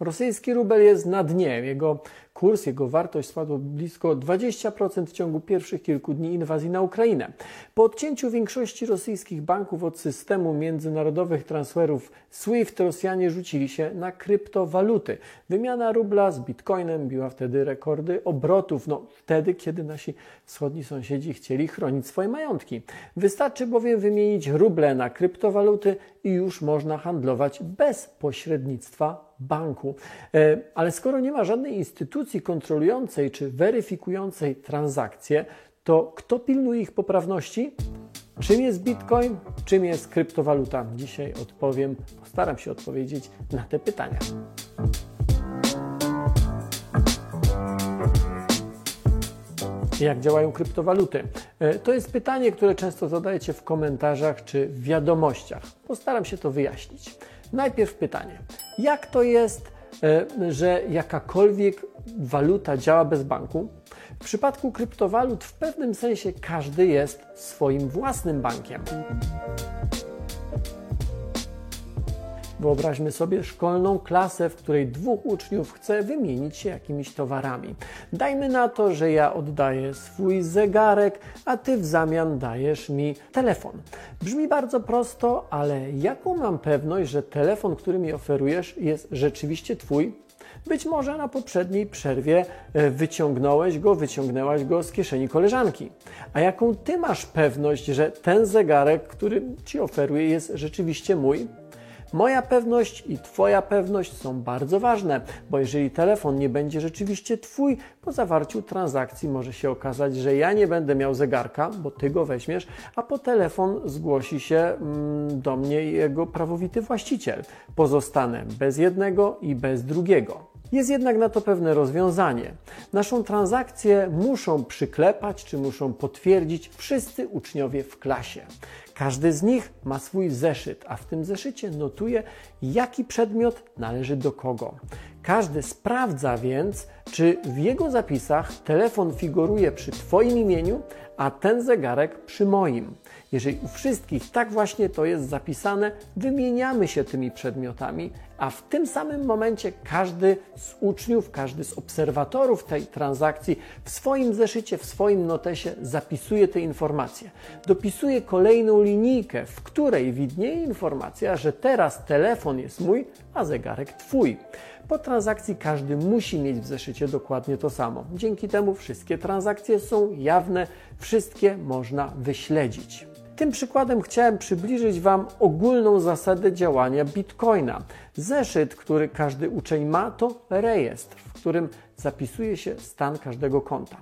Rosyjski rubel jest na dnie. Jego kurs, jego wartość spadła blisko 20% w ciągu pierwszych kilku dni inwazji na Ukrainę. Po odcięciu większości rosyjskich banków od systemu międzynarodowych transferów SWIFT Rosjanie rzucili się na kryptowaluty. Wymiana rubla z bitcoinem biła wtedy rekordy obrotów, no wtedy, kiedy nasi wschodni sąsiedzi chcieli chronić swoje majątki. Wystarczy bowiem wymienić ruble na kryptowaluty i już można handlować bez pośrednictwa banku. E, ale skoro nie ma żadnej instytucji kontrolującej czy weryfikującej transakcje, to kto pilnuje ich poprawności? Czym jest Bitcoin? Czym jest kryptowaluta? Dzisiaj odpowiem, postaram się odpowiedzieć na te pytania. Jak działają kryptowaluty? E, to jest pytanie, które często zadajecie w komentarzach czy w wiadomościach. Postaram się to wyjaśnić. Najpierw pytanie: jak to jest, e, że jakakolwiek waluta działa bez banku? W przypadku kryptowalut w pewnym sensie każdy jest swoim własnym bankiem. Wyobraźmy sobie szkolną klasę, w której dwóch uczniów chce wymienić się jakimiś towarami. Dajmy na to, że ja oddaję swój zegarek, a ty w zamian dajesz mi telefon. Brzmi bardzo prosto, ale jaką mam pewność, że telefon, który mi oferujesz, jest rzeczywiście twój? Być może na poprzedniej przerwie e, wyciągnąłeś go, wyciągnęłaś go z kieszeni koleżanki. A jaką ty masz pewność, że ten zegarek, który ci oferuję, jest rzeczywiście mój? Moja pewność i Twoja pewność są bardzo ważne, bo jeżeli telefon nie będzie rzeczywiście Twój, po zawarciu transakcji może się okazać, że ja nie będę miał zegarka, bo Ty go weźmiesz, a po telefon zgłosi się mm, do mnie jego prawowity właściciel. Pozostanę bez jednego i bez drugiego. Jest jednak na to pewne rozwiązanie. Naszą transakcję muszą przyklepać czy muszą potwierdzić wszyscy uczniowie w klasie. Każdy z nich ma swój zeszyt, a w tym zeszycie notuje, jaki przedmiot należy do kogo. Każdy sprawdza więc, czy w jego zapisach telefon figuruje przy Twoim imieniu, a ten zegarek przy moim. Jeżeli u wszystkich tak właśnie to jest zapisane, wymieniamy się tymi przedmiotami, a w tym samym momencie każdy z uczniów, każdy z obserwatorów tej transakcji w swoim zeszycie, w swoim notesie zapisuje te informacje. Dopisuje kolejną linijkę, w której widnieje informacja, że teraz telefon jest mój, a zegarek Twój. Po transakcji każdy musi mieć w zeszycie dokładnie to samo. Dzięki temu wszystkie transakcje są jawne, wszystkie można wyśledzić. Tym przykładem chciałem przybliżyć Wam ogólną zasadę działania Bitcoina. Zeszyt, który każdy uczeń ma, to rejestr, w którym zapisuje się stan każdego konta.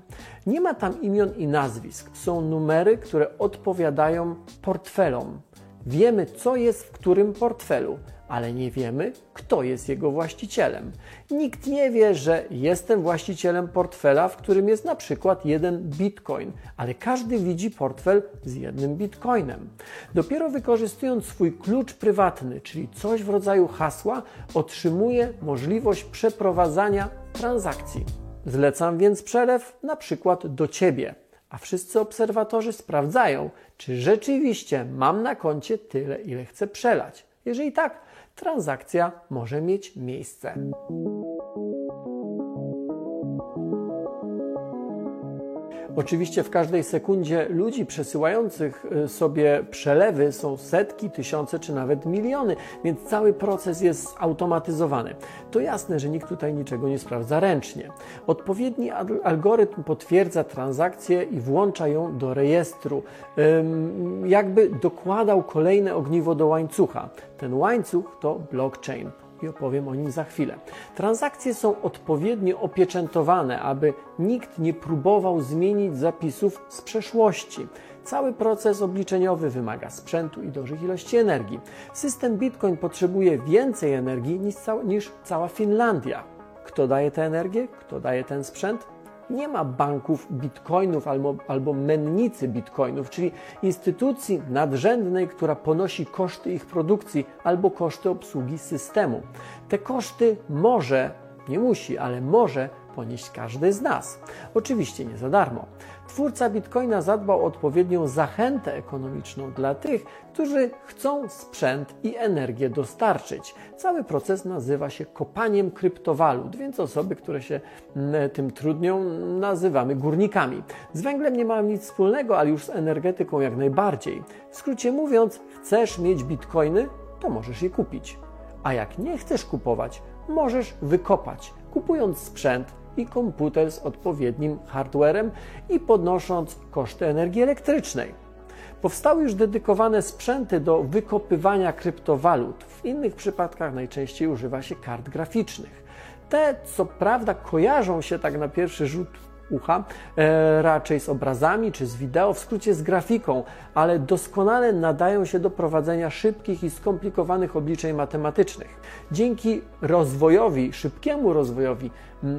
Nie ma tam imion i nazwisk, są numery, które odpowiadają portfelom. Wiemy, co jest w którym portfelu ale nie wiemy, kto jest jego właścicielem. Nikt nie wie, że jestem właścicielem portfela, w którym jest na przykład jeden bitcoin, ale każdy widzi portfel z jednym bitcoinem. Dopiero wykorzystując swój klucz prywatny, czyli coś w rodzaju hasła, otrzymuje możliwość przeprowadzania transakcji. Zlecam więc przelew na przykład do ciebie a wszyscy obserwatorzy sprawdzają, czy rzeczywiście mam na koncie tyle, ile chcę przelać. Jeżeli tak, transakcja może mieć miejsce. Oczywiście w każdej sekundzie ludzi przesyłających y, sobie przelewy są setki, tysiące czy nawet miliony, więc cały proces jest automatyzowany. To jasne, że nikt tutaj niczego nie sprawdza ręcznie. Odpowiedni algorytm potwierdza transakcję i włącza ją do rejestru, jakby dokładał kolejne ogniwo do łańcucha. Ten łańcuch to blockchain i opowiem o nim za chwilę. Transakcje są odpowiednio opieczętowane, aby nikt nie próbował zmienić zapisów z przeszłości. Cały proces obliczeniowy wymaga sprzętu i dużych ilości energii. System Bitcoin potrzebuje więcej energii niż, cała, Finlandia. Kto daje tę energię? Kto daje ten sprzęt? Nie ma banków bitcoinów albo, albo mennicy bitcoinów, czyli instytucji nadrzędnej, która ponosi koszty ich produkcji albo koszty obsługi systemu. Te koszty może, nie musi, ale może ponieść każdy z nas. Oczywiście nie za darmo. Twórca Bitcoina zadbał o odpowiednią zachętę ekonomiczną dla tych, którzy chcą sprzęt i energię dostarczyć. Cały proces nazywa się kopaniem kryptowalut, więc osoby, które się mm, tym trudnią, nazywamy górnikami. Z węglem nie mają nic wspólnego, ale już z energetyką jak najbardziej. W skrócie mówiąc, chcesz mieć bitcoiny, to możesz je kupić. A jak nie chcesz kupować, możesz wykopać, kupując sprzęt i komputer z odpowiednim hardwarem i podnosząc koszty energii elektrycznej. Powstały już dedykowane sprzęty do wykopywania kryptowalut. W innych przypadkach najczęściej używa się kart graficznych. Te, co prawda, kojarzą się tak na pierwszy rzut ucha, e, raczej z obrazami czy z wideo, w skrócie z grafiką, ale doskonale nadają się do prowadzenia szybkich i skomplikowanych obliczeń matematycznych. Dzięki rozwojowi, szybkiemu rozwojowi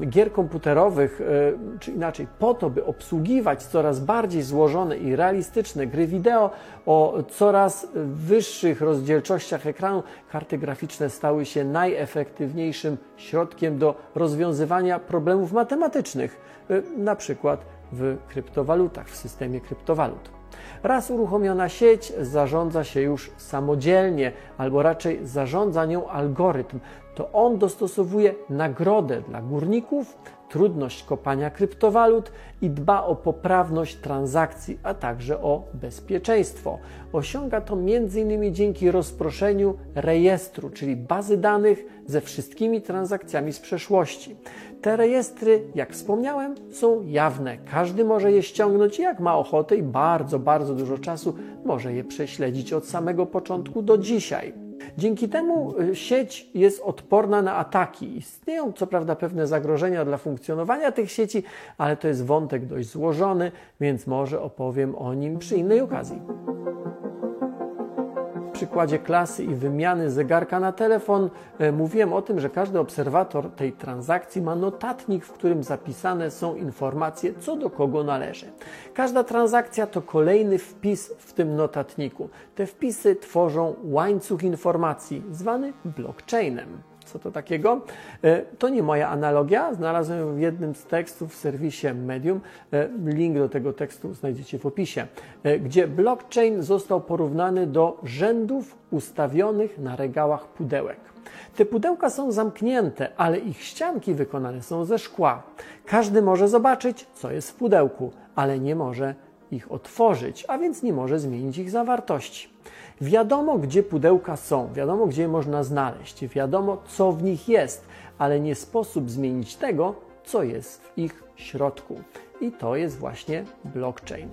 gier komputerowych, e, czy inaczej, po to, by obsługiwać coraz bardziej złożone i realistyczne gry wideo o coraz wyższych rozdzielczościach ekranu, karty graficzne stały się najefektywniejszym środkiem do rozwiązywania problemów matematycznych, e, na przykład w kryptowalutach, w systemie kryptowalut. Raz uruchomiona sieć zarządza się już samodzielnie, albo raczej zarządza nią algorytm. To on dostosowuje nagrodę dla górników, trudność kopania kryptowalut i dba o poprawność transakcji, a także o bezpieczeństwo. Osiąga to m.in. dzięki rozproszeniu rejestru, czyli bazy danych ze wszystkimi transakcjami z przeszłości. Te rejestry, jak wspomniałem, są jawne. Każdy może je ściągnąć jak ma ochotę i bardzo, bardzo dużo czasu może je prześledzić od samego początku do dzisiaj. Dzięki temu y, sieć jest odporna na ataki. Istnieją co prawda pewne zagrożenia dla funkcjonowania tych sieci, ale to jest wątek dość złożony, więc może opowiem o nim przy innej okazji przykładzie klasy i wymiany zegarka na telefon e, mówiłem o tym, że każdy obserwator tej transakcji ma notatnik, w którym zapisane są informacje, co do kogo należy. Każda transakcja to kolejny wpis w tym notatniku. Te wpisy tworzą łańcuch informacji, zwany blockchainem. Co to takiego? E, to nie moja analogia. Znalazłem ją w jednym z tekstów w serwisie Medium. E, link do tego tekstu znajdziecie w opisie, e, gdzie blockchain został porównany do rzędów ustawionych na regałach pudełek. Te pudełka są zamknięte, ale ich ścianki wykonane są ze szkła. Każdy może zobaczyć, co jest w pudełku, ale nie może ich otworzyć, a więc nie może zmienić ich zawartości. Wiadomo, gdzie pudełka są, wiadomo, gdzie je można znaleźć, wiadomo, co w nich jest, ale nie sposób zmienić tego, co jest w ich środku. I to jest właśnie blockchain.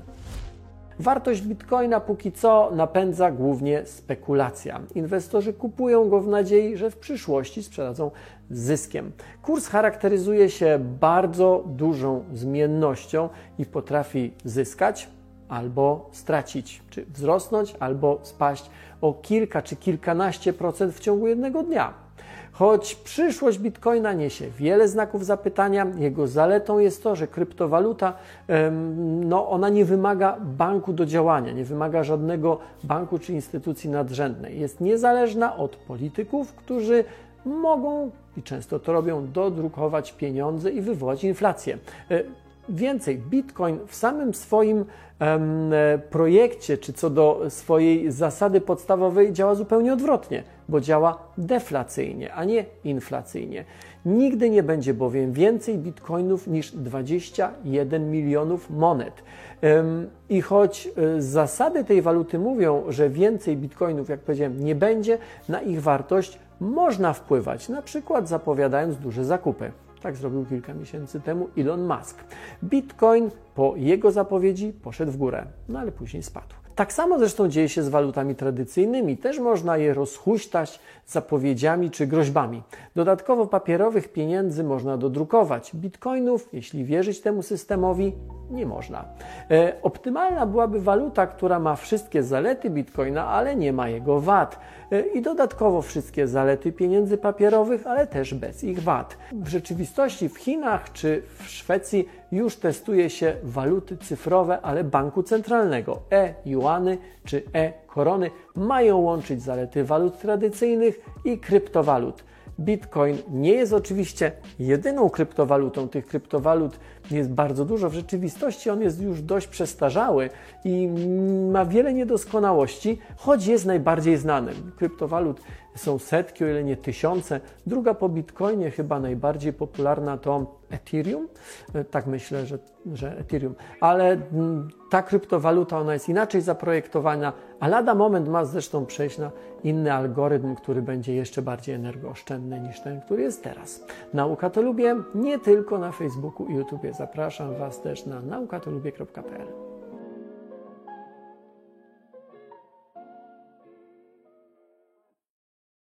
Wartość bitcoina póki co napędza głównie spekulacja. Inwestorzy kupują go w nadziei, że w przyszłości sprzedadzą zyskiem. Kurs charakteryzuje się bardzo dużą zmiennością i potrafi zyskać albo stracić, czy wzrosnąć, albo spaść o kilka czy kilkanaście procent w ciągu jednego dnia. Choć przyszłość bitcoina niesie wiele znaków zapytania, jego zaletą jest to, że kryptowaluta no, ona nie wymaga banku do działania, nie wymaga żadnego banku czy instytucji nadrzędnej. Jest niezależna od polityków, którzy mogą i często to robią, dodrukować pieniądze i wywołać inflację. Więcej, Bitcoin w samym swoim e, projekcie, czy co do swojej zasady podstawowej, działa zupełnie odwrotnie, bo działa deflacyjnie, a nie inflacyjnie. Nigdy nie będzie bowiem więcej bitcoinów niż 21 milionów monet. I choć e, zasady tej waluty mówią, że więcej bitcoinów, jak powiedziałem, nie będzie, na ich wartość można wpływać, na przykład zapowiadając duże zakupy. Tak zrobił kilka miesięcy temu Elon Musk. Bitcoin po jego zapowiedzi poszedł w górę, no ale później spadł. Tak samo zresztą dzieje się z walutami tradycyjnymi. Też można je rozhuśtać zapowiedziami czy groźbami. Dodatkowo papierowych pieniędzy można dodrukować. Bitcoinów, jeśli wierzyć temu systemowi, nie można. E, optymalna byłaby waluta, która ma wszystkie zalety bitcoina, ale nie ma jego wad. E, I dodatkowo wszystkie zalety pieniędzy papierowych, ale też bez ich wad. W rzeczywistości w Chinach czy w Szwecji już testuje się waluty cyfrowe, ale banku centralnego. E-juany czy e-korony mają łączyć zalety walut tradycyjnych i kryptowalut. Bitcoin nie jest oczywiście jedyną kryptowalutą. Tych kryptowalut jest bardzo dużo. W rzeczywistości on jest już dość przestarzały i ma wiele niedoskonałości, choć jest najbardziej znanym. Kryptowalut są setki, o ile nie tysiące. Druga po Bitcoinie, chyba najbardziej popularna to Ethereum. Tak myślę, że, że Ethereum. Ale mm, ta kryptowaluta, ona jest inaczej zaprojektowana, a lada moment ma zresztą przejść na inny algorytm, który będzie jeszcze bardziej energooszczędny niż ten, który jest teraz. Nauka to lubię nie tylko na Facebooku i YouTubie. Zapraszam Was też na naukatolubie.pl.